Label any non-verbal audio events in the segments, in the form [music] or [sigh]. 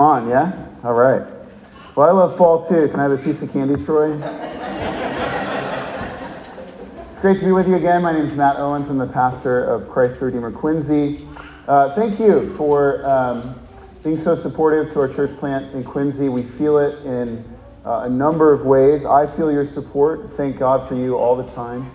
On, yeah? All right. Well, I love fall too. Can I have a piece of candy, Troy? it's great to be with you again. My name is Matt Owens. I'm the pastor of Christ the Redeemer Quincy. Uh, thank you for um, being so supportive to our church plant in Quincy. We feel it in uh, a number of ways. I feel your support. Thank God for you all the time.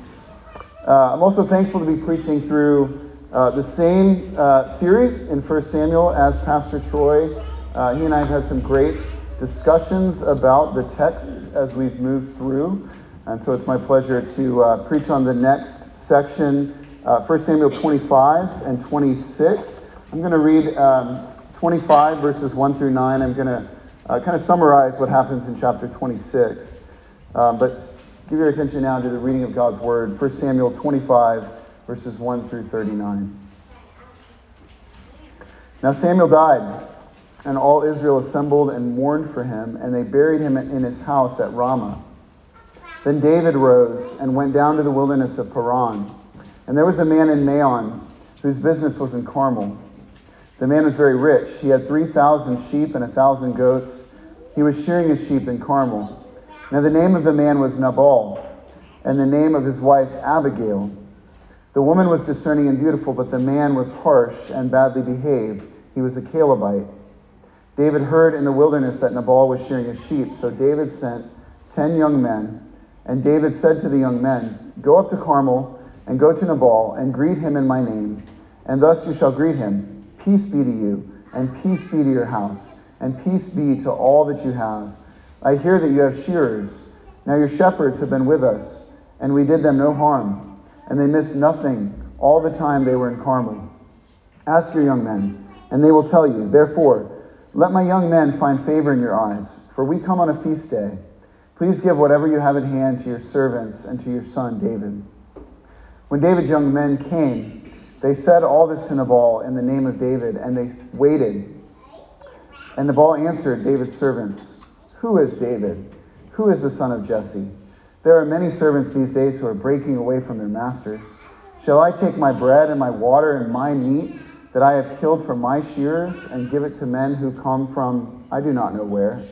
Uh, I'm also thankful to be preaching through uh, the same uh, series in 1 Samuel as Pastor Troy. Uh, he and I have had some great discussions about the texts as we've moved through. And so it's my pleasure to uh, preach on the next section, 1 Samuel 25 and 26. I'm going to read um, 25 verses 1 through 9. I'm going to uh, kind of summarize what happens in chapter 26. Um, but give your attention now to the reading of God's word, 1 Samuel 25, verses 1 through 39. Now Samuel died, and all Israel assembled and mourned for him, and they buried him in his house at Ramah. Then David rose and went down to the wilderness of Paran. And there was a man in Maon whose business was in Carmel. The man was very rich. He had 3,000 sheep and a 1,000 goats. He was shearing his sheep in Carmel. Now the name of the man was Nabal, and the name of his wife Abigail. The woman was discerning and beautiful, but the man was harsh and badly behaved. He was a Calebite. David heard in the wilderness that Nabal was shearing his sheep, so David sent ten young men. And David said to the young men, Go up to Carmel and go to Nabal and greet him in my name. And thus you shall greet him Peace be to you, and peace be to your house, and peace be to all that you have. I hear that you have shearers. Now your shepherds have been with us, and we did them no harm, and they missed nothing all the time they were in Carmel. Ask your young men, and they will tell you. Therefore, let my young men find favor in your eyes, for we come on a feast day. Please give whatever you have at hand to your servants and to your son David. When David's young men came, they said all this to Nabal in the name of David, and they waited. And Nabal answered David's servants, Who is David? Who is the son of Jesse? There are many servants these days who are breaking away from their masters. Shall I take my bread and my water and my meat that I have killed for my shearers and give it to men who come from I do not know where?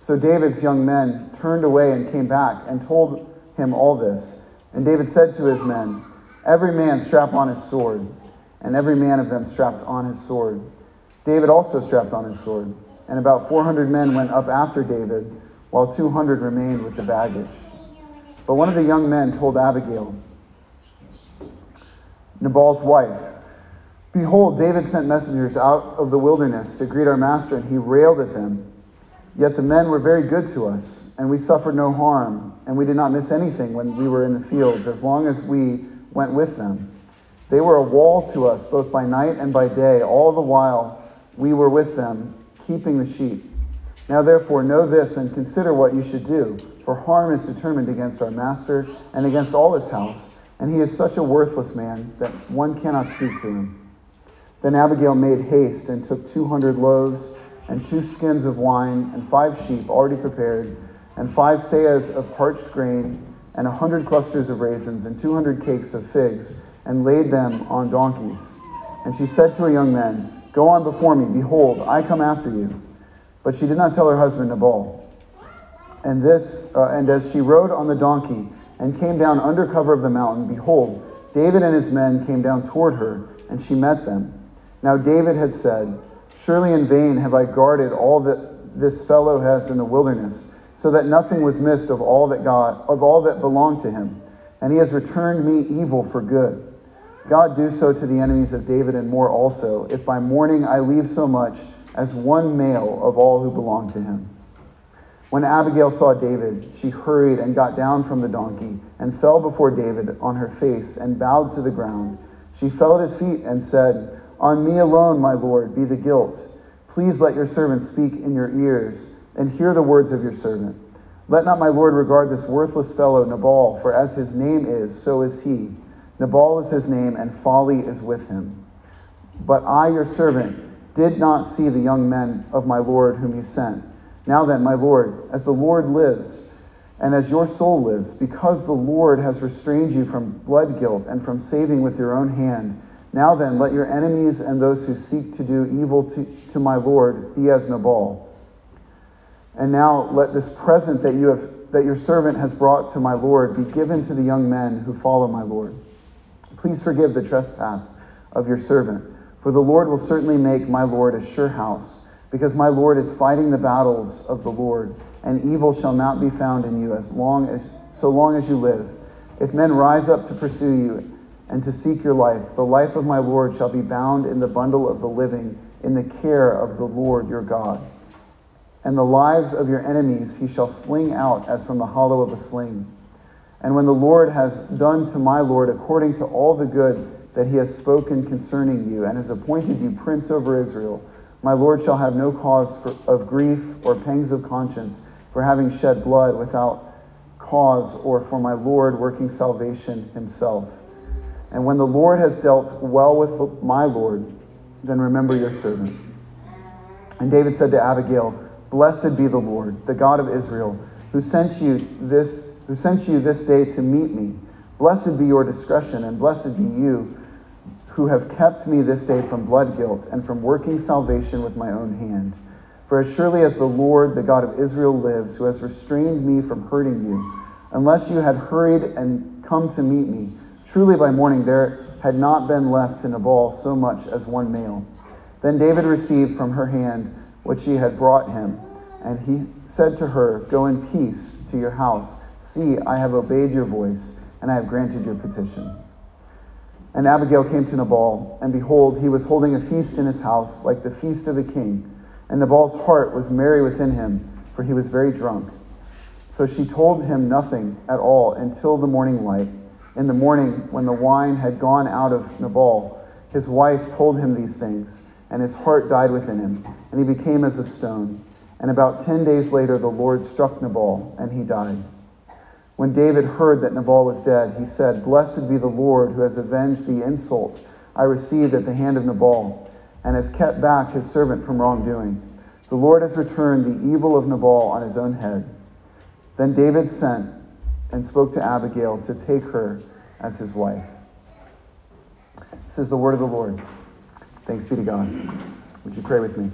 So David's young men turned away and came back and told him all this. And David said to his men, Every man strap on his sword, and every man of them strapped on his sword. David also strapped on his sword, and about 400 men went up after David, while 200 remained with the baggage. But one of the young men told Abigail, Nabal's wife, Behold, David sent messengers out of the wilderness to greet our master, and he railed at them. Yet the men were very good to us, and we suffered no harm, and we did not miss anything when we were in the fields, as long as we went with them. They were a wall to us both by night and by day, all the while we were with them, keeping the sheep. Now therefore know this and consider what you should do, for harm is determined against our master and against all his house, and he is such a worthless man that one cannot speak to him. Then Abigail made haste and took two hundred loaves and two skins of wine and five sheep already prepared and five seahs of parched grain and a hundred clusters of raisins, and two hundred cakes of figs, and laid them on donkeys. And she said to her young men, Go on before me, behold, I come after you. But she did not tell her husband Nabal. And this, uh, and as she rode on the donkey and came down under cover of the mountain, behold, David and his men came down toward her, and she met them. Now David had said, Surely in vain have I guarded all that this fellow has in the wilderness so that nothing was missed of all that God of all that belonged to him. And he has returned me evil for good. God do so to the enemies of David and more also, if by morning I leave so much as one male of all who belong to him. When Abigail saw David, she hurried and got down from the donkey and fell before David on her face and bowed to the ground. She fell at his feet and said, On me alone, my Lord, be the guilt. Please let your servant speak in your ears and hear the words of your servant. Let not my Lord regard this worthless fellow, Nabal, for as his name is, so is he. Nabal is his name, and folly is with him. But I, your servant, did not see the young men of my Lord whom he sent. Now then, my Lord, as the Lord lives, and as your soul lives, because the Lord has restrained you from blood guilt and from saving with your own hand, Now then, let your enemies and those who seek to do evil to, to my Lord be as Nabal. And now let this present that you have that your servant has brought to my Lord be given to the young men who follow my Lord. Please forgive the trespass of your servant, for the Lord will certainly make my Lord a sure house, because my Lord is fighting the battles of the Lord, and evil shall not be found in you as long as so long as you live. If men rise up to pursue you and to seek your life, the life of my Lord shall be bound in the bundle of the living in the care of the Lord your God. And the lives of your enemies he shall sling out as from the hollow of a sling. And when the Lord has done to my Lord according to all the good that he has spoken concerning you, and has appointed you prince over Israel, my Lord shall have no cause for, of grief or pangs of conscience for having shed blood without cause, or for my Lord working salvation himself. And when the Lord has dealt well with my Lord, then remember your servant. And David said to Abigail, Blessed be the Lord, the God of Israel, who sent you this who sent you this day to meet me. Blessed be your discretion, and blessed be you who have kept me this day from blood guilt and from working salvation with my own hand. For as surely as the Lord, the God of Israel, lives, who has restrained me from hurting you, unless you had hurried and come to meet me, truly by morning there had not been left to Nabal so much as one male. Then David received from her hand what she had brought him, and he said to her, Go in peace to your house. See, I have obeyed your voice, and I have granted your petition. And Abigail came to Nabal, and behold, he was holding a feast in his house, like the feast of a king. And Nabal's heart was merry within him, for he was very drunk. So she told him nothing at all until the morning light. In the morning, when the wine had gone out of Nabal, his wife told him these things, and his heart died within him, and he became as a stone. And about ten days later, the Lord struck Nabal, and he died. When David heard that Nabal was dead, he said, Blessed be the Lord who has avenged the insult I received at the hand of Nabal and has kept back his servant from wrongdoing. The Lord has returned the evil of Nabal on his own head. Then David sent and spoke to Abigail to take her as his wife. This is the word of the Lord. Thanks be to God. Would you pray with me?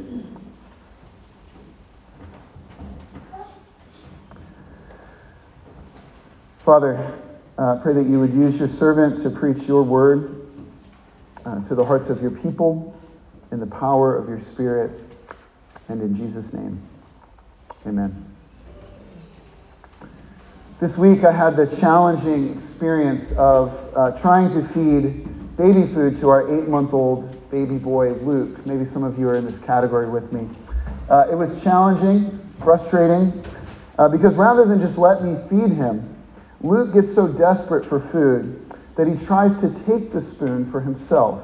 Father, uh, pray that you would use your servant to preach your word uh, to the hearts of your people in the power of your Spirit, and in Jesus' name. Amen. This week I had the challenging experience of uh, trying to feed baby food to our eight month old baby boy, Luke. Maybe some of you are in this category with me. Uh, it was challenging, frustrating, uh, because rather than just let me feed him, Luke gets so desperate for food that he tries to take the spoon for himself.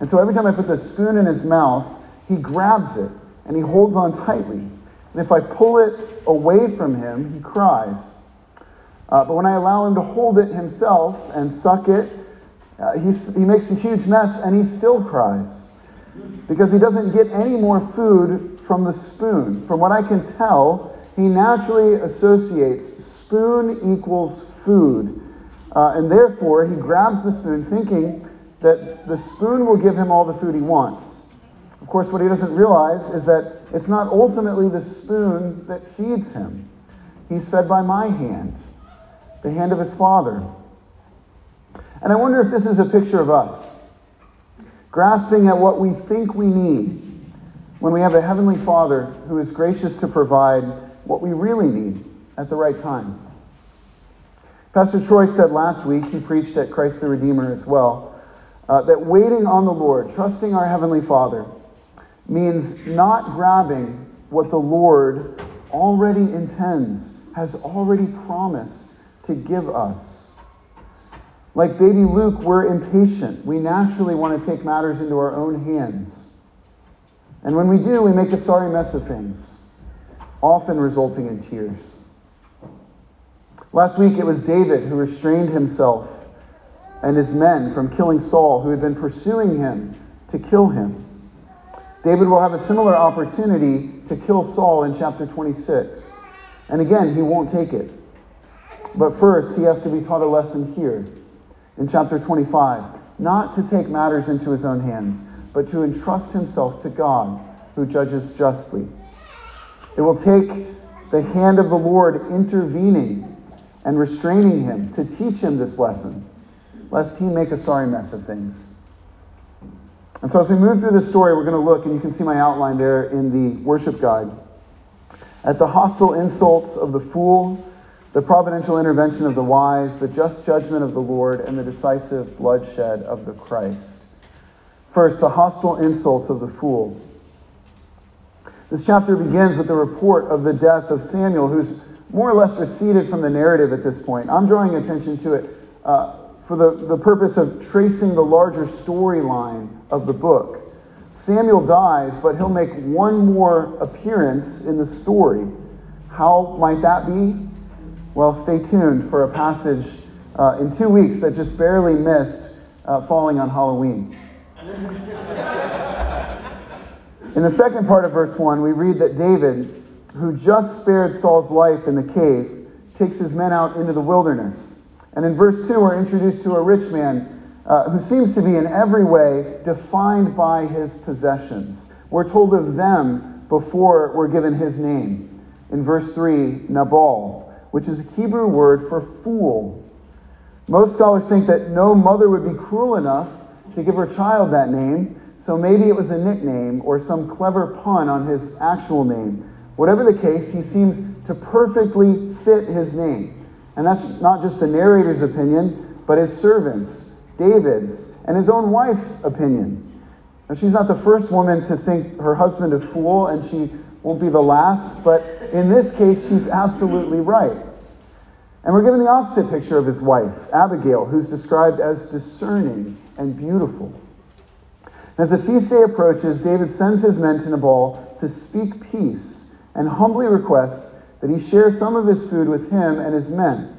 And so every time I put the spoon in his mouth, he grabs it and he holds on tightly. And if I pull it away from him, he cries. Uh, but when I allow him to hold it himself and suck it, uh, he makes a huge mess and he still cries. Because he doesn't get any more food from the spoon. From what I can tell, he naturally associates spoon equals food. Uh, and therefore, he grabs the spoon thinking that the spoon will give him all the food he wants. Of course, what he doesn't realize is that it's not ultimately the spoon that feeds him. He's fed by my hand, the hand of his father. And I wonder if this is a picture of us, grasping at what we think we need when we have a heavenly father who is gracious to provide what we really need at the right time. Pastor Troy said last week, he preached at Christ the Redeemer as well, uh, that waiting on the Lord, trusting our Heavenly Father, means not grabbing what the Lord already intends, has already promised to give us. Like baby Luke, we're impatient. We naturally want to take matters into our own hands. And when we do, we make a sorry mess of things, often resulting in tears. Last week it was David who restrained himself and his men from killing Saul, who had been pursuing him to kill him. David will have a similar opportunity to kill Saul in chapter 26. And again, he won't take it. But first, he has to be taught a lesson here in chapter 25. not to take matters into his own hands, but to entrust himself to God, who judges justly. It will take the hand of the Lord intervening and restraining him to teach him this lesson, lest he make a sorry mess of things. And so, as we move through this story, we're going to look, and you can see my outline there in the worship guide, at the hostile insults of the fool, the providential intervention of the wise, the just judgment of the Lord, and the decisive bloodshed of the Christ. First, the hostile insults of the fool. This chapter begins with the report of the death of Samuel, who's more or less receded from the narrative at this point. I'm drawing attention to it uh, for the, the purpose of tracing the larger storyline of the book. Samuel dies, but he'll make one more appearance in the story. How might that be? Well, stay tuned for a passage uh, in two weeks that just barely missed uh, falling on Halloween. In the second part of verse 1, we read that David, who just spared Saul's life in the cave, takes his men out into the wilderness. And in verse 2, we're introduced to a rich man uh, who seems to be in every way defined by his possessions. We're told of them before we're given his name. In verse 3, Nabal, which is a Hebrew word for fool. Most scholars think that no mother would be cruel enough to give her child that name, so maybe it was a nickname or some clever pun on his actual name. Whatever the case, he seems to perfectly fit his name. And that's not just the narrator's opinion, but his servants, David's, and his own wife's opinion. Now, she's not the first woman to think her husband a fool, and she won't be the last, but in this case, she's absolutely right. And we're given the opposite picture of his wife, Abigail, who's described as discerning and beautiful. As the feast day approaches, David sends his men to Nabal to speak peace and humbly requests that he share some of his food with him and his men.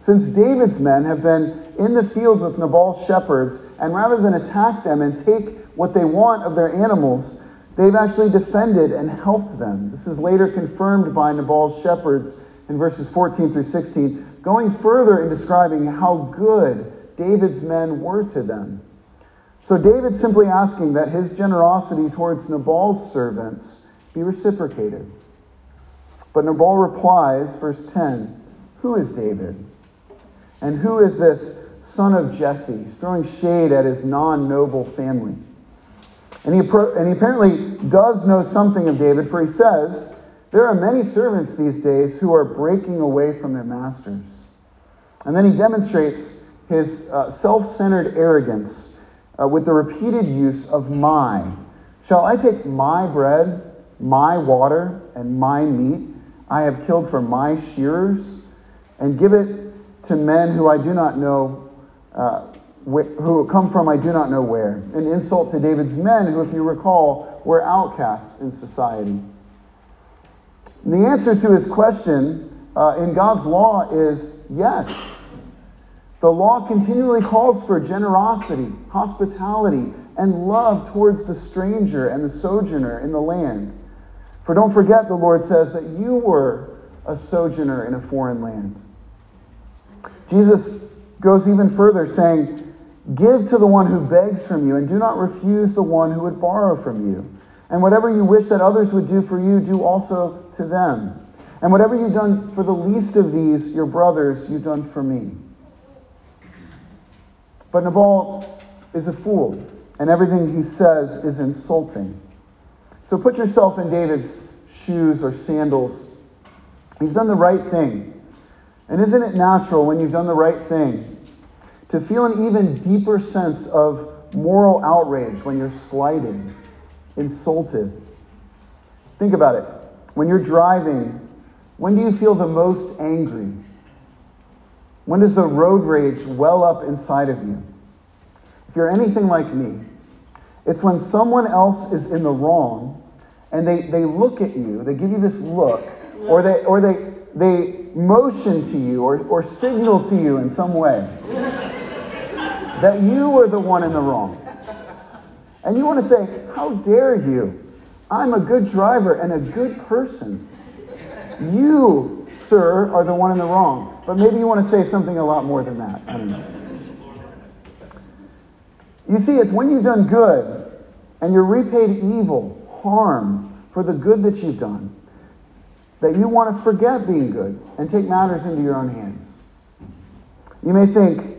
Since David's men have been in the fields with Nabal's shepherds, and rather than attack them and take what they want of their animals, they've actually defended and helped them. This is later confirmed by Nabal's shepherds in verses 14 through 16, going further in describing how good David's men were to them. So David's simply asking that his generosity towards Nabal's servants be reciprocated. But Nabal replies, verse 10, Who is David? And who is this son of Jesse? He's throwing shade at his non noble family. And he, and he apparently does know something of David, for he says, There are many servants these days who are breaking away from their masters. And then he demonstrates his uh, self centered arrogance uh, with the repeated use of my. Shall I take my bread, my water, and my meat I have killed for my shearers, and give it to men who I do not know, uh, wh- who come from I do not know where? An insult to David's men, who, if you recall, were outcasts in society. And the answer to his question uh, in God's law is yes. The law continually calls for generosity, hospitality, and love towards the stranger and the sojourner in the land. For don't forget, the Lord says that you were a sojourner in a foreign land. Jesus goes even further, saying, Give to the one who begs from you, and do not refuse the one who would borrow from you. And whatever you wish that others would do for you, do also to them. And whatever you've done for the least of these, your brothers, you've done for me. But Nabal is a fool, and everything he says is insulting. So put yourself in David's shoes or sandals. He's done the right thing. And isn't it natural when you've done the right thing to feel an even deeper sense of moral outrage when you're slighted, insulted? Think about it. When you're driving, when do you feel the most angry? When does the road rage well up inside of you? If you're anything like me, it's when someone else is in the wrong and they, they look at you, they give you this look, or they, or they, they motion to you or, or signal to you in some way [laughs] that you were the one in the wrong. And you want to say, How dare you? I'm a good driver and a good person. You, sir, are the one in the wrong. But maybe you want to say something a lot more than that. I don't know. You see, it's when you've done good and you're repaid evil, harm, for the good that you've done, that you want to forget being good and take matters into your own hands. You may think,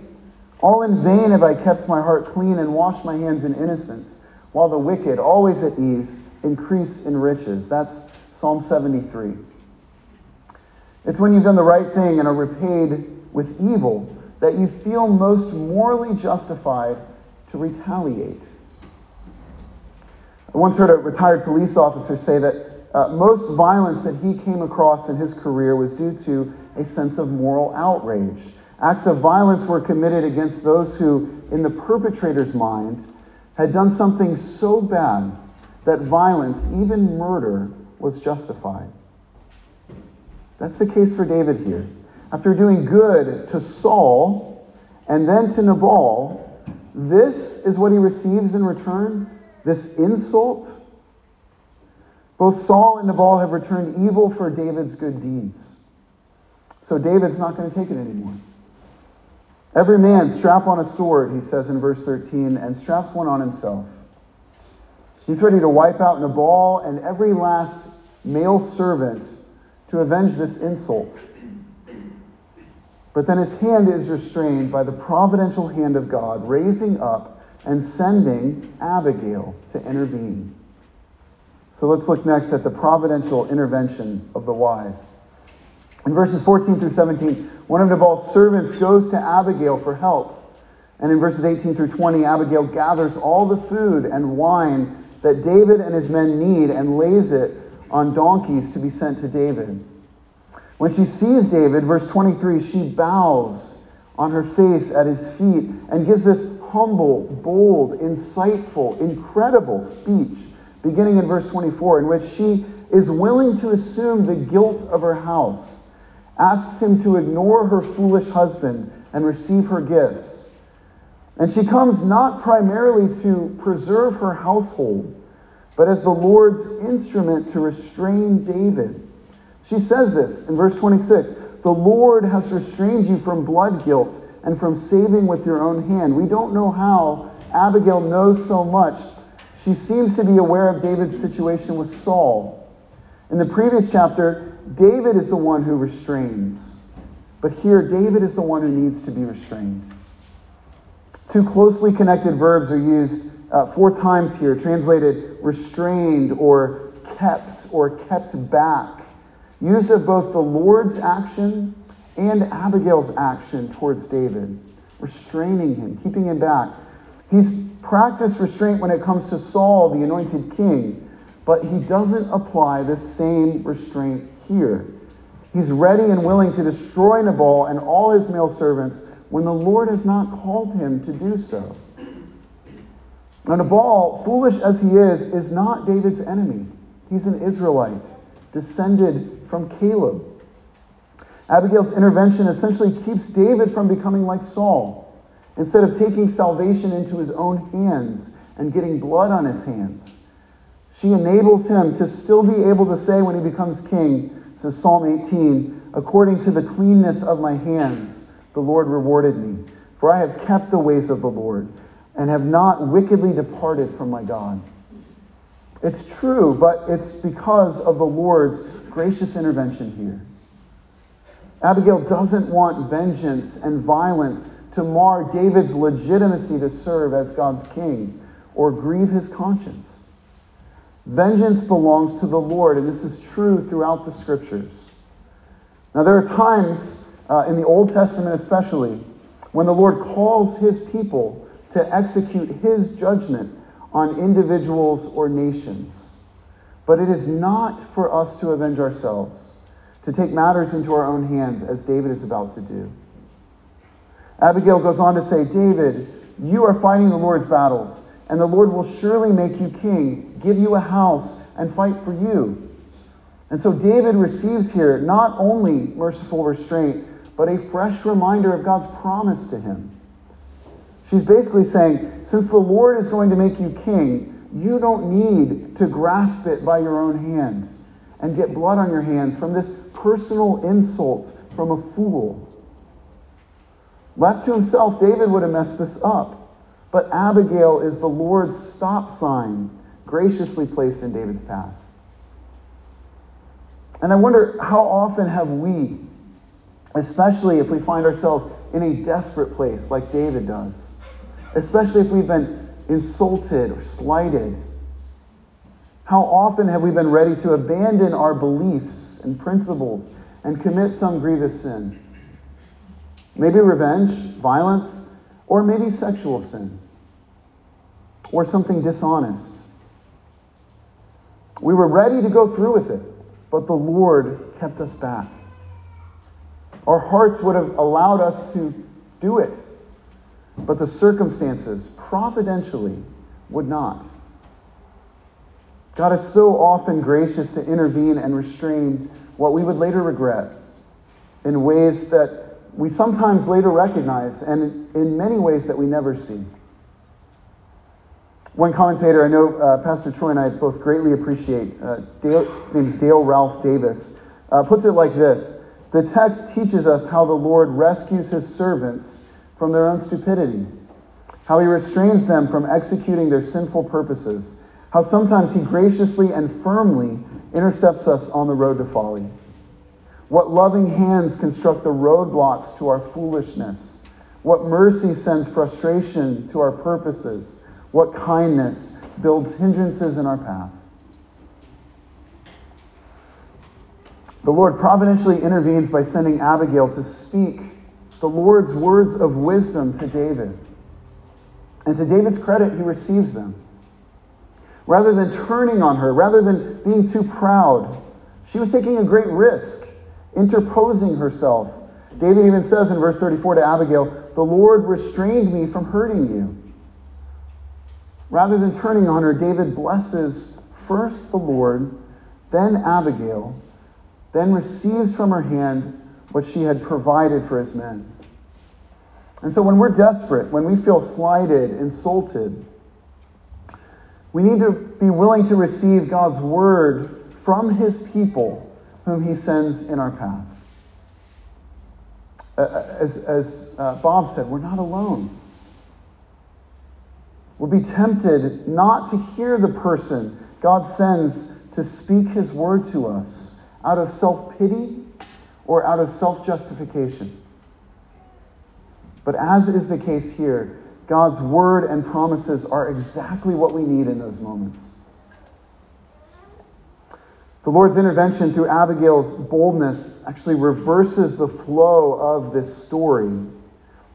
all in vain have I kept my heart clean and washed my hands in innocence, while the wicked, always at ease, increase in riches. That's Psalm 73. It's when you've done the right thing and are repaid with evil that you feel most morally justified to retaliate. I once heard a retired police officer say that uh, most violence that he came across in his career was due to a sense of moral outrage. Acts of violence were committed against those who, in the perpetrator's mind, had done something so bad that violence, even murder, was justified. That's the case for David here. After doing good to Saul and then to Nabal, this is what he receives in return this insult. Both Saul and Nabal have returned evil for David's good deeds. So David's not going to take it anymore. Every man strap on a sword, he says in verse 13, and straps one on himself. He's ready to wipe out Nabal and every last male servant to avenge this insult. But then his hand is restrained by the providential hand of God, raising up and sending Abigail to intervene. So let's look next at the providential intervention of the wise. In verses 14 through 17, one of Nabal's servants goes to Abigail for help. And in verses 18 through 20, Abigail gathers all the food and wine that David and his men need and lays it on donkeys to be sent to David. When she sees David, verse 23, she bows on her face at his feet and gives this humble, bold, insightful, incredible speech, beginning in verse 24, in which she is willing to assume the guilt of her house, asks him to ignore her foolish husband and receive her gifts. And she comes not primarily to preserve her household, but as the Lord's instrument to restrain David. She says this in verse 26 The Lord has restrained you from blood guilt and from saving with your own hand. We don't know how Abigail knows so much. She seems to be aware of David's situation with Saul. In the previous chapter, David is the one who restrains. But here, David is the one who needs to be restrained. Two closely connected verbs are used uh, four times here, translated restrained or kept or kept back, used of both the Lord's action and Abigail's action towards David, restraining him, keeping him back. He's practiced restraint when it comes to Saul, the anointed king, but he doesn't apply the same restraint here. He's ready and willing to destroy Nabal and all his male servants when the Lord has not called him to do so. Now, Nabal, foolish as he is, is not David's enemy. He's an Israelite, descended from Caleb. Abigail's intervention essentially keeps David from becoming like Saul. Instead of taking salvation into his own hands and getting blood on his hands, she enables him to still be able to say when he becomes king, says Psalm 18, according to the cleanness of my hands, the Lord rewarded me. For I have kept the ways of the Lord and have not wickedly departed from my God. It's true, but it's because of the Lord's gracious intervention here. Abigail doesn't want vengeance and violence to mar David's legitimacy to serve as God's king or grieve his conscience. Vengeance belongs to the Lord, and this is true throughout the scriptures. Now, there are times uh, in the Old Testament, especially, when the Lord calls his people to execute his judgment on individuals or nations. But it is not for us to avenge ourselves to take matters into our own hands, as David is about to do. Abigail goes on to say, David, you are fighting the Lord's battles, and the Lord will surely make you king, give you a house, and fight for you. And so David receives here not only merciful restraint, but a fresh reminder of God's promise to him. She's basically saying, since the Lord is going to make you king, you don't need to grasp it by your own hand and get blood on your hands from this personal insult from a fool. Left to himself, David would have messed this up. But Abigail is the Lord's stop sign graciously placed in David's path. And I wonder how often have we, especially if we find ourselves in a desperate place like David does, especially if we've been insulted or slighted, how often have we been ready to abandon our beliefs and principles and commit some grievous sin? Maybe revenge, violence, or maybe sexual sin, or something dishonest. We were ready to go through with it, but the Lord kept us back. Our hearts would have allowed us to do it, but the circumstances providentially would not. God is so often gracious to intervene and restrain what we would later regret in ways that we sometimes later recognize, and in many ways that we never see. One commentator I know uh, Pastor Troy and I both greatly appreciate, uh, Dale, his name is Dale Ralph Davis, uh, puts it like this The text teaches us how the Lord rescues his servants from their own stupidity, how he restrains them from executing their sinful purposes, how sometimes he graciously and firmly intercepts us on the road to folly. What loving hands construct the roadblocks to our foolishness. What mercy sends frustration to our purposes. What kindness builds hindrances in our path. The Lord providentially intervenes by sending Abigail to speak the Lord's words of wisdom to David. And to David's credit, he receives them. Rather than turning on her, rather than being too proud, she was taking a great risk interposing herself. David even says in verse 34 to Abigail, The Lord restrained me from hurting you. Rather than turning on her, David blesses first the Lord, then Abigail, then receives from her hand what she had provided for his men. And so when we're desperate, when we feel slighted, insulted, we need to be willing to receive God's word from his people whom he sends in our path. As, as uh, Bob said, we're not alone. We'll be tempted not to hear the person God sends to speak his word to us out of self pity or out of self justification. But as is the case here, God's word and promises are exactly what we need in those moments. The Lord's intervention through Abigail's boldness actually reverses the flow of this story.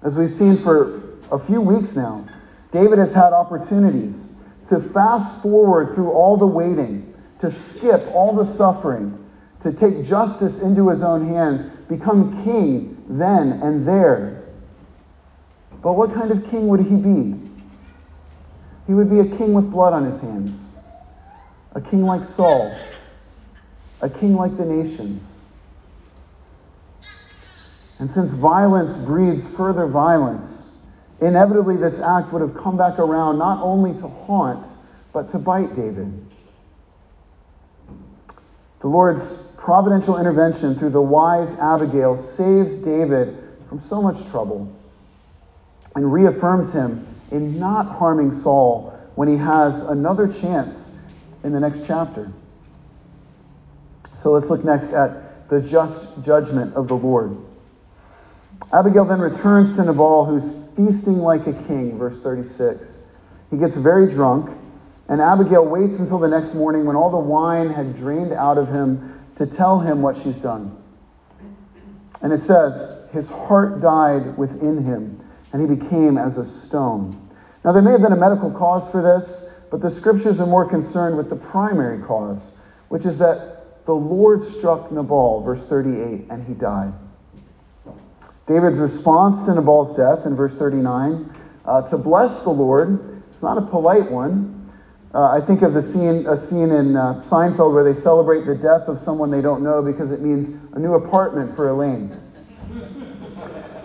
As we've seen for a few weeks now, David has had opportunities to fast forward through all the waiting, to skip all the suffering, to take justice into his own hands, become king then and there. But what kind of king would he be? He would be a king with blood on his hands, a king like Saul a king like the nations. And since violence breeds further violence, inevitably this act would have come back around not only to haunt, but to bite David. The Lord's providential intervention through the wise Abigail saves David from so much trouble and reaffirms him in not harming Saul when he has another chance in the next chapter. So let's look next at the just judgment of the Lord. Abigail then returns to Nabal, who's feasting like a king, verse 36. He gets very drunk, and Abigail waits until the next morning when all the wine had drained out of him to tell him what she's done. And it says, His heart died within him, and he became as a stone. Now, there may have been a medical cause for this, but the scriptures are more concerned with the primary cause, which is that the Lord struck Nabal, verse 38, and he died. David's response to Nabal's death in verse 39 uh, to bless the Lord, it's not a polite one. Uh, I think of the scene, a scene in uh, Seinfeld where they celebrate the death of someone they don't know because it means a new apartment for Elaine.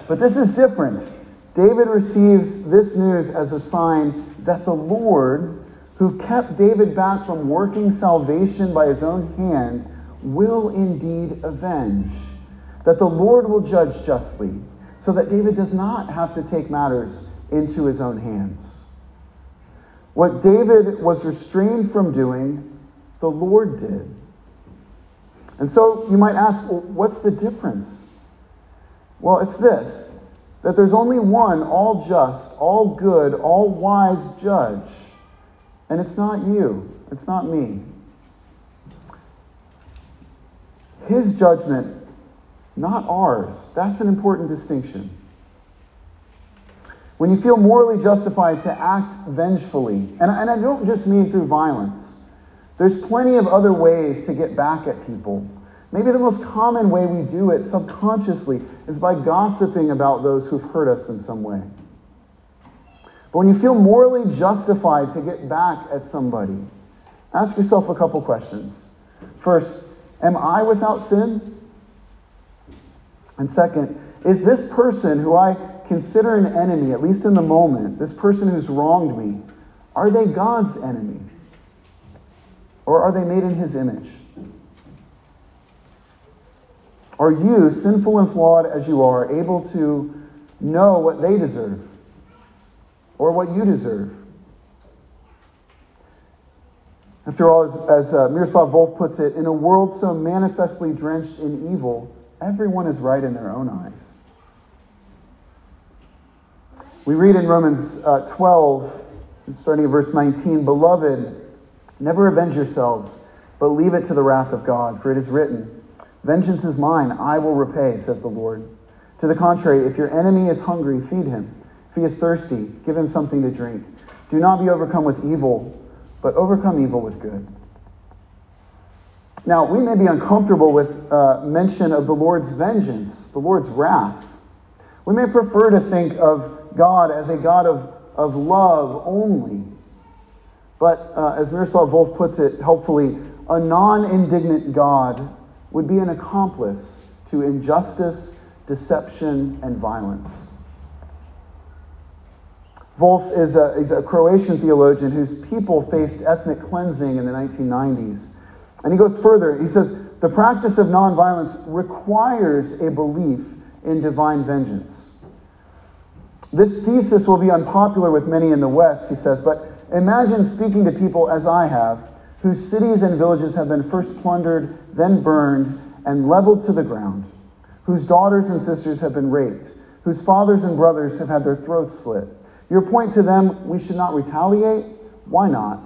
But this is different. David receives this news as a sign that the Lord who kept David back from working salvation by his own hand, will indeed avenge. That the Lord will judge justly, so that David does not have to take matters into his own hands. What David was restrained from doing, the Lord did. And so you might ask, well, what's the difference? Well, it's this that there's only one all just, all good, all wise judge. And it's not you, it's not me. His judgment, not ours. That's an important distinction. When you feel morally justified to act vengefully, and, and I don't just mean through violence, there's plenty of other ways to get back at people. Maybe the most common way we do it subconsciously is by gossiping about those who've hurt us in some way. But when you feel morally justified to get back at somebody, ask yourself a couple questions. First, am I without sin? And second, is this person who I consider an enemy, at least in the moment, this person who's wronged me, are they God's enemy? Or are they made in his image? Are you, sinful and flawed as you are, able to know what they deserve or what you deserve? After all, as, as uh, Miroslav Volf puts it, in a world so manifestly drenched in evil, everyone is right in their own eyes. We read in Romans uh, 12, starting at verse 19, Beloved, never avenge yourselves, but leave it to the wrath of God, for it is written, Vengeance is mine, I will repay, says the Lord. To the contrary, if your enemy is hungry, feed him. If he is thirsty, give him something to drink. Do not be overcome with evil, but overcome evil with good. Now, we may be uncomfortable with uh, mention of the Lord's vengeance, the Lord's wrath. We may prefer to think of God as a God of, of love only. But uh, as Miroslav Volf puts it helpfully, a non indignant God would be an accomplice to injustice, deception, and violence. Volf is a, is a Croatian theologian whose people faced ethnic cleansing in the 1990s. And he goes further. He says, the practice of nonviolence requires a belief in divine vengeance. This thesis will be unpopular with many in the West, he says, but imagine speaking to people as I have whose cities and villages have been first plundered, then burned, and leveled to the ground, whose daughters and sisters have been raped, whose fathers and brothers have had their throats slit. Your point to them, we should not retaliate? Why not?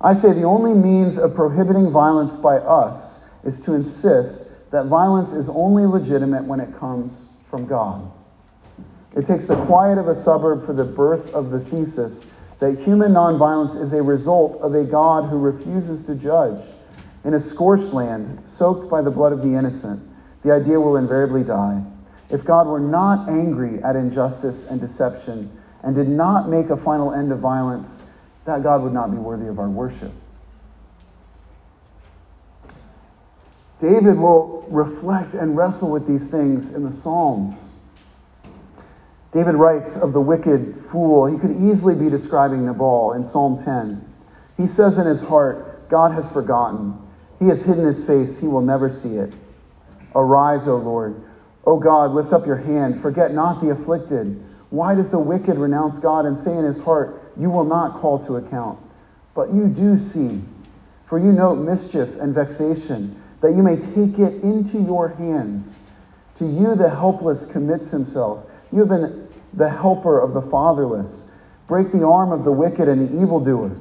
I say the only means of prohibiting violence by us is to insist that violence is only legitimate when it comes from God. It takes the quiet of a suburb for the birth of the thesis that human nonviolence is a result of a God who refuses to judge. In a scorched land, soaked by the blood of the innocent, the idea will invariably die. If God were not angry at injustice and deception and did not make a final end of violence, that God would not be worthy of our worship. David will reflect and wrestle with these things in the Psalms. David writes of the wicked fool. He could easily be describing Nabal in Psalm 10. He says in his heart, God has forgotten. He has hidden his face. He will never see it. Arise, O Lord. O God, lift up your hand. Forget not the afflicted. Why does the wicked renounce God and say in his heart, You will not call to account? But you do see, for you note mischief and vexation, that you may take it into your hands. To you the helpless commits himself. You have been the helper of the fatherless. Break the arm of the wicked and the evildoer.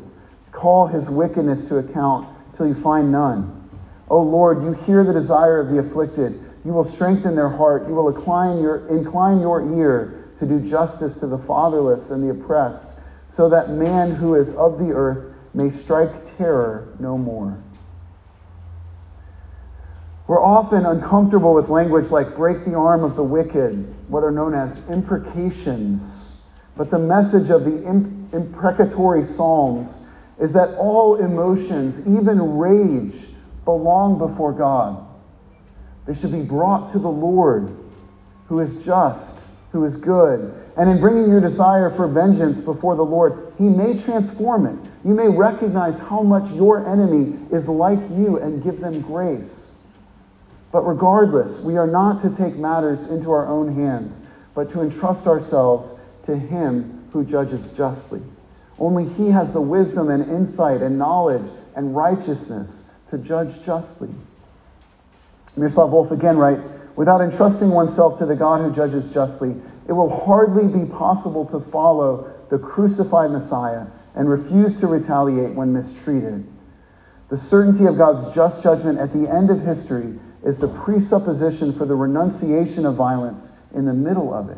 Call his wickedness to account till you find none. O Lord, you hear the desire of the afflicted. You will strengthen their heart. You will incline your, incline your ear to do justice to the fatherless and the oppressed, so that man who is of the earth may strike terror no more. We're often uncomfortable with language like break the arm of the wicked, what are known as imprecations. But the message of the imprecatory Psalms is that all emotions, even rage, belong before God. They should be brought to the Lord, who is just, who is good. And in bringing your desire for vengeance before the Lord, He may transform it. You may recognize how much your enemy is like you and give them grace. But regardless, we are not to take matters into our own hands, but to entrust ourselves to Him who judges justly. Only He has the wisdom and insight and knowledge and righteousness to judge justly. Miroslav Volf again writes Without entrusting oneself to the God who judges justly, it will hardly be possible to follow the crucified Messiah and refuse to retaliate when mistreated. The certainty of God's just judgment at the end of history is the presupposition for the renunciation of violence in the middle of it.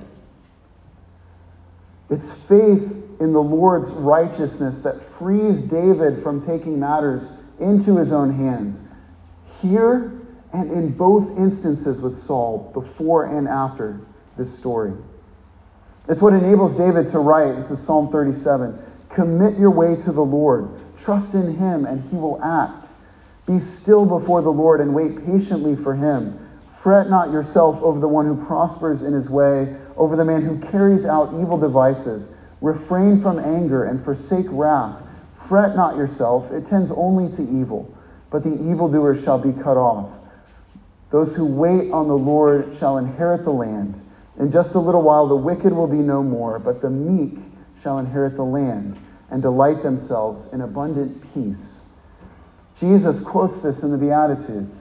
It's faith in the Lord's righteousness that frees David from taking matters into his own hands. Here and in both instances with Saul, before and after this story. It's what enables David to write. This is Psalm 37. Commit your way to the Lord. Trust in him, and he will act. Be still before the Lord and wait patiently for him. Fret not yourself over the one who prospers in his way, over the man who carries out evil devices. Refrain from anger and forsake wrath. Fret not yourself, it tends only to evil, but the evildoer shall be cut off. Those who wait on the Lord shall inherit the land. In just a little while, the wicked will be no more, but the meek shall inherit the land and delight themselves in abundant peace. Jesus quotes this in the Beatitudes.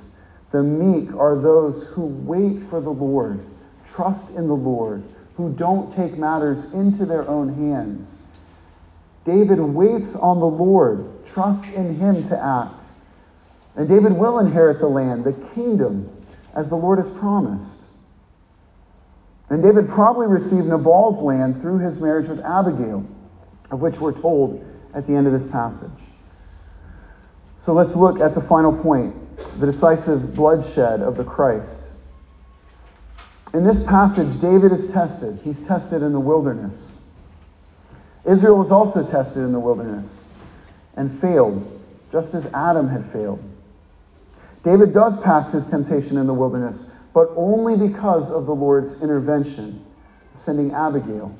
The meek are those who wait for the Lord, trust in the Lord, who don't take matters into their own hands. David waits on the Lord, trusts in him to act. And David will inherit the land, the kingdom, as the Lord has promised. And David probably received Nabal's land through his marriage with Abigail, of which we're told at the end of this passage. So let's look at the final point the decisive bloodshed of the Christ. In this passage, David is tested. He's tested in the wilderness. Israel was also tested in the wilderness and failed, just as Adam had failed. David does pass his temptation in the wilderness, but only because of the Lord's intervention, sending Abigail.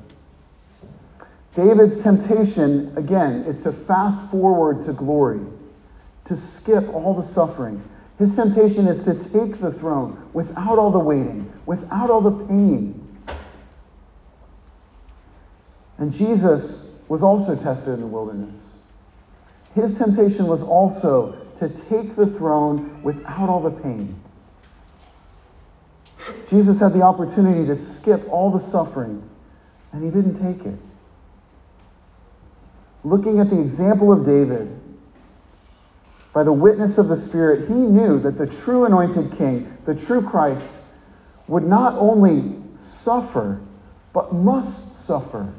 David's temptation, again, is to fast forward to glory, to skip all the suffering. His temptation is to take the throne without all the waiting, without all the pain. And Jesus was also tested in the wilderness. His temptation was also to take the throne without all the pain. Jesus had the opportunity to skip all the suffering, and he didn't take it. Looking at the example of David, by the witness of the Spirit, he knew that the true anointed king, the true Christ, would not only suffer, but must suffer.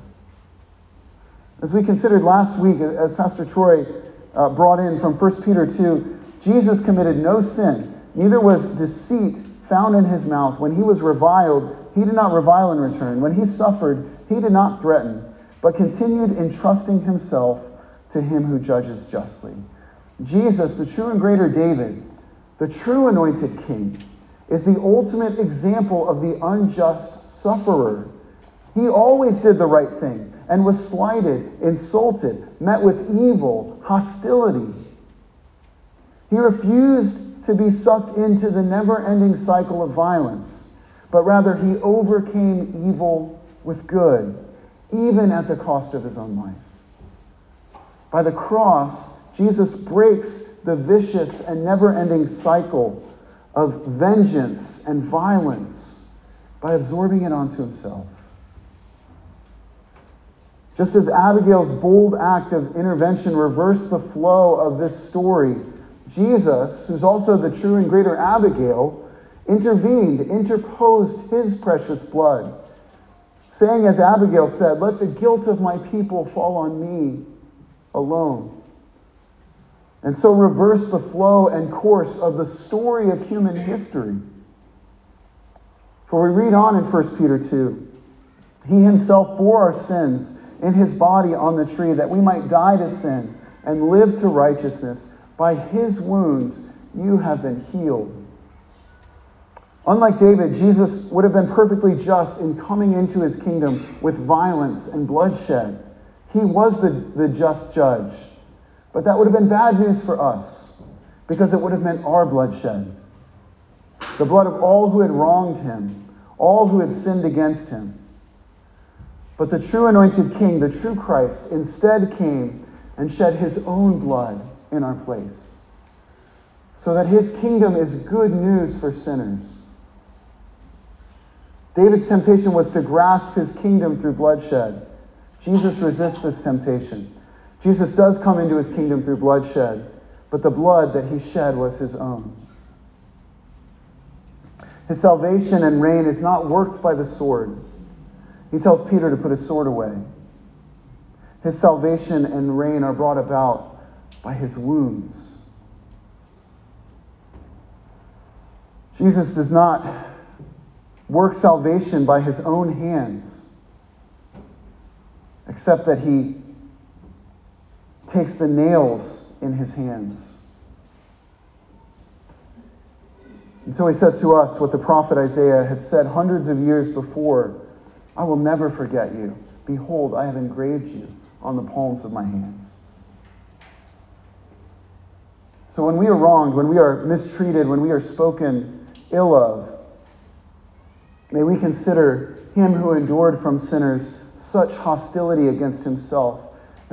As we considered last week, as Pastor Troy uh, brought in from 1 Peter 2, Jesus committed no sin, neither was deceit found in his mouth. When he was reviled, he did not revile in return. When he suffered, he did not threaten, but continued entrusting himself to him who judges justly. Jesus, the true and greater David, the true anointed king, is the ultimate example of the unjust sufferer. He always did the right thing and was slighted, insulted, met with evil, hostility. He refused to be sucked into the never ending cycle of violence, but rather he overcame evil with good, even at the cost of his own life. By the cross, Jesus breaks the vicious and never ending cycle of vengeance and violence by absorbing it onto himself. Just as Abigail's bold act of intervention reversed the flow of this story, Jesus, who's also the true and greater Abigail, intervened, interposed his precious blood, saying, as Abigail said, Let the guilt of my people fall on me alone. And so reverse the flow and course of the story of human history. For we read on in 1 Peter 2 He himself bore our sins in his body on the tree that we might die to sin and live to righteousness. By his wounds you have been healed. Unlike David, Jesus would have been perfectly just in coming into his kingdom with violence and bloodshed. He was the, the just judge. But that would have been bad news for us because it would have meant our bloodshed. The blood of all who had wronged him, all who had sinned against him. But the true anointed king, the true Christ, instead came and shed his own blood in our place. So that his kingdom is good news for sinners. David's temptation was to grasp his kingdom through bloodshed. Jesus resists this temptation. Jesus does come into his kingdom through bloodshed, but the blood that he shed was his own. His salvation and reign is not worked by the sword. He tells Peter to put his sword away. His salvation and reign are brought about by his wounds. Jesus does not work salvation by his own hands, except that he takes the nails in his hands. And so he says to us what the prophet Isaiah had said hundreds of years before I will never forget you. Behold, I have engraved you on the palms of my hands. So when we are wronged, when we are mistreated, when we are spoken ill of, may we consider him who endured from sinners such hostility against himself.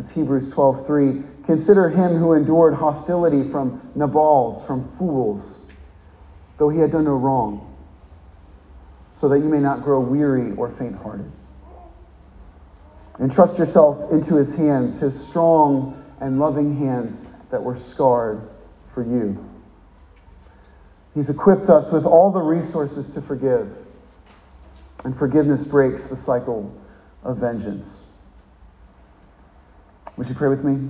That's Hebrews 12:3. Consider him who endured hostility from Nabals, from fools, though he had done no wrong, so that you may not grow weary or faint-hearted. Entrust yourself into his hands, his strong and loving hands that were scarred for you. He's equipped us with all the resources to forgive. And forgiveness breaks the cycle of vengeance. Would you pray with me?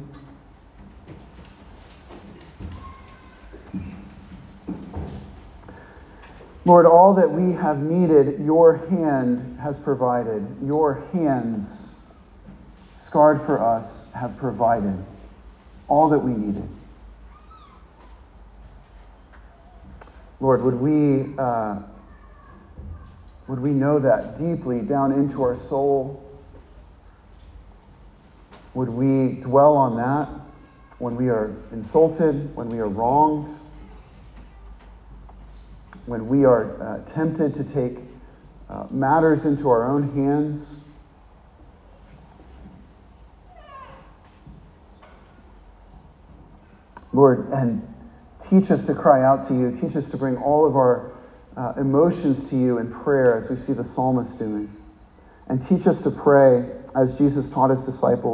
Lord, all that we have needed, your hand has provided. Your hands, scarred for us, have provided all that we needed. Lord, would we, uh, would we know that deeply down into our soul? Would we dwell on that when we are insulted, when we are wronged, when we are uh, tempted to take uh, matters into our own hands? Lord, and teach us to cry out to you. Teach us to bring all of our uh, emotions to you in prayer as we see the psalmist doing. And teach us to pray as Jesus taught his disciples.